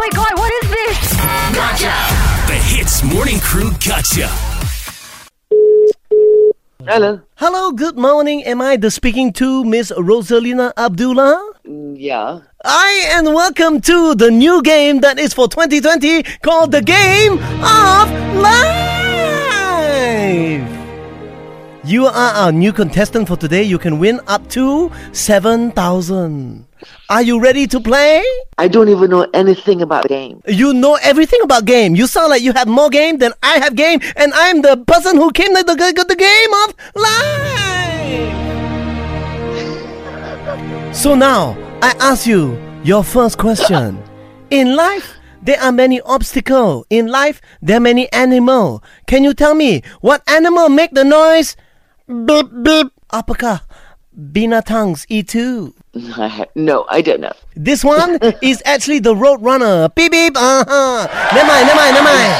my god, what is this? Gotcha! The Hitz Morning Crew Gotcha. Hello. Hello, good morning. Am I the speaking to Miss Rosalina Abdullah? Mm, Yeah. I and welcome to the new game that is for 2020 called the Game of Life. You are our new contestant for today. You can win up to 7,000. Are you ready to play? I don't even know anything about the game. You know everything about game. You sound like you have more game than I have game, and I'm the person who came to the, the game of life. So now, I ask you your first question. In life, there are many obstacles. In life, there are many animals. Can you tell me what animal make the noise? Beep beep. Apakah binatangs itu? I ha- no, I don't know. This one is actually the Road Runner. Beep beep. Uh huh. Never mind. Never mind. Never mind.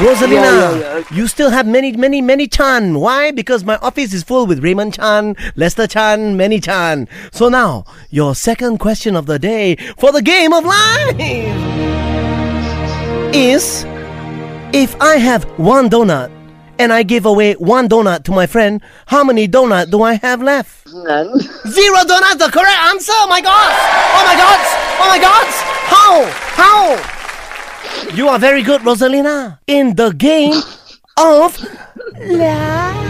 Rosalina, Yeah, yeah, yeah. you still have many, many, many Chan. Why? Because my office is full with Raymond Chan, Lester Chan, many Chan. So now, your second question of the day for the game of life is if I have one donut and I give away one donut to my friend, how many donut do I have left? None. Zero donuts, the correct answer. Oh my God! Oh my God! Oh my God! How? How? You are very good, Rosalina, in the game of life.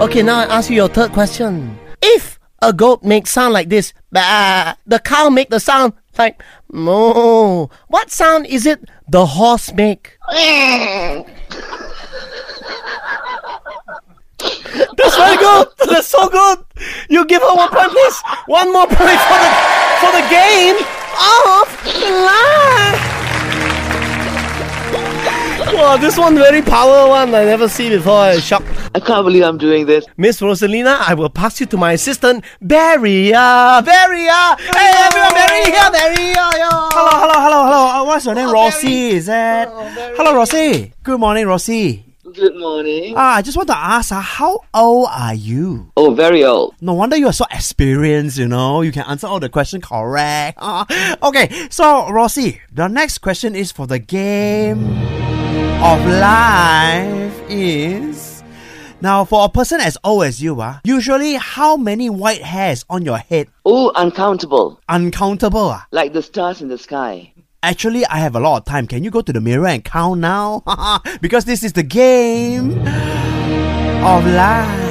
Okay, now I ask you your third question. If a goat makes sound like this, bah, the cow make the sound like moo. What sound is it the horse make? That's very good. That's so good. You give her one point, please. One more point for the for the game of life. Wow, this one very power one I never see before. I shocked. I can't believe I'm doing this. Miss Rosalina, I will pass you to my assistant, Barry. Uh, Barry. Uh, hey, everyone, Barry here, Barry. Uh, yeah. Hello, hello, hello, hello. Uh, What's your name? Oh, Rossi, is that? Oh, hello, Rossi. Good morning, Rossi. Good morning. Ah, I just want to ask, uh, how old are you? Oh, very old. No wonder you are so experienced, you know. You can answer all the questions correct. Okay, so, Rossi, the next question is for the game of life is... Now, for a person as old as you, uh, usually how many white hairs on your head? Oh, uncountable. Uncountable. ah. Like the stars in the sky. Actually, I have a lot of time. Can you go to the mirror and count now? because this is the game of life.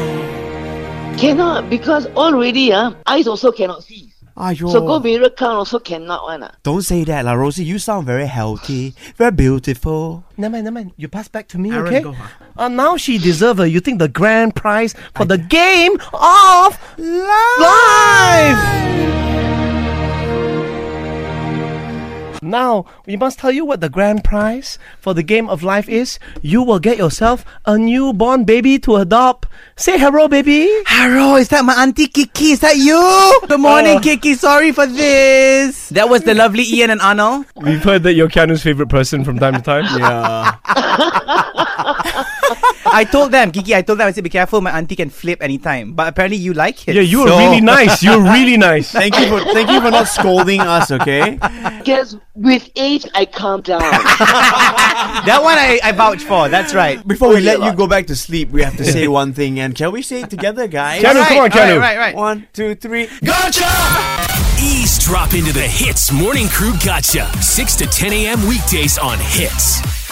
Cannot, because already, uh, eyes also cannot see. Ayo. So go mirror count also cannot one. Uh. Don't say that, La Rosie. You sound very healthy, very beautiful. Never mind, never mind. You pass back to me, Aaron, okay? go, huh? Uh, now she deserve it. You think the grand prize for the game of life. Now, we must tell you what the grand prize for the game of life is. You will get yourself a newborn baby to adopt. Say hello, baby. Hello, is that my auntie Kiki? Is that you? Good morning, Uh. Kiki. Sorry for this. That was the lovely Ian and Arnold. We've heard that you're Keanu's favorite person from time to time. Yeah. I told them, Kiki, I told them, I said, be careful, my auntie can flip anytime. But apparently you like it. Yeah, you were so- really nice. You're really nice. Thank you for thank you for not scolding us, okay? Because with age, I calm down. That one I, I vouch for. That's right. Before we Oh, let you go back to sleep, we have to say one thing, and can we say it together, guys? Keanu, Right, come on, right, Right, right, One, two, three. Gotcha! Eavesdrop into the Hitz Morning Crew Gotcha. 6 to 10 a.m. weekdays on Hitz.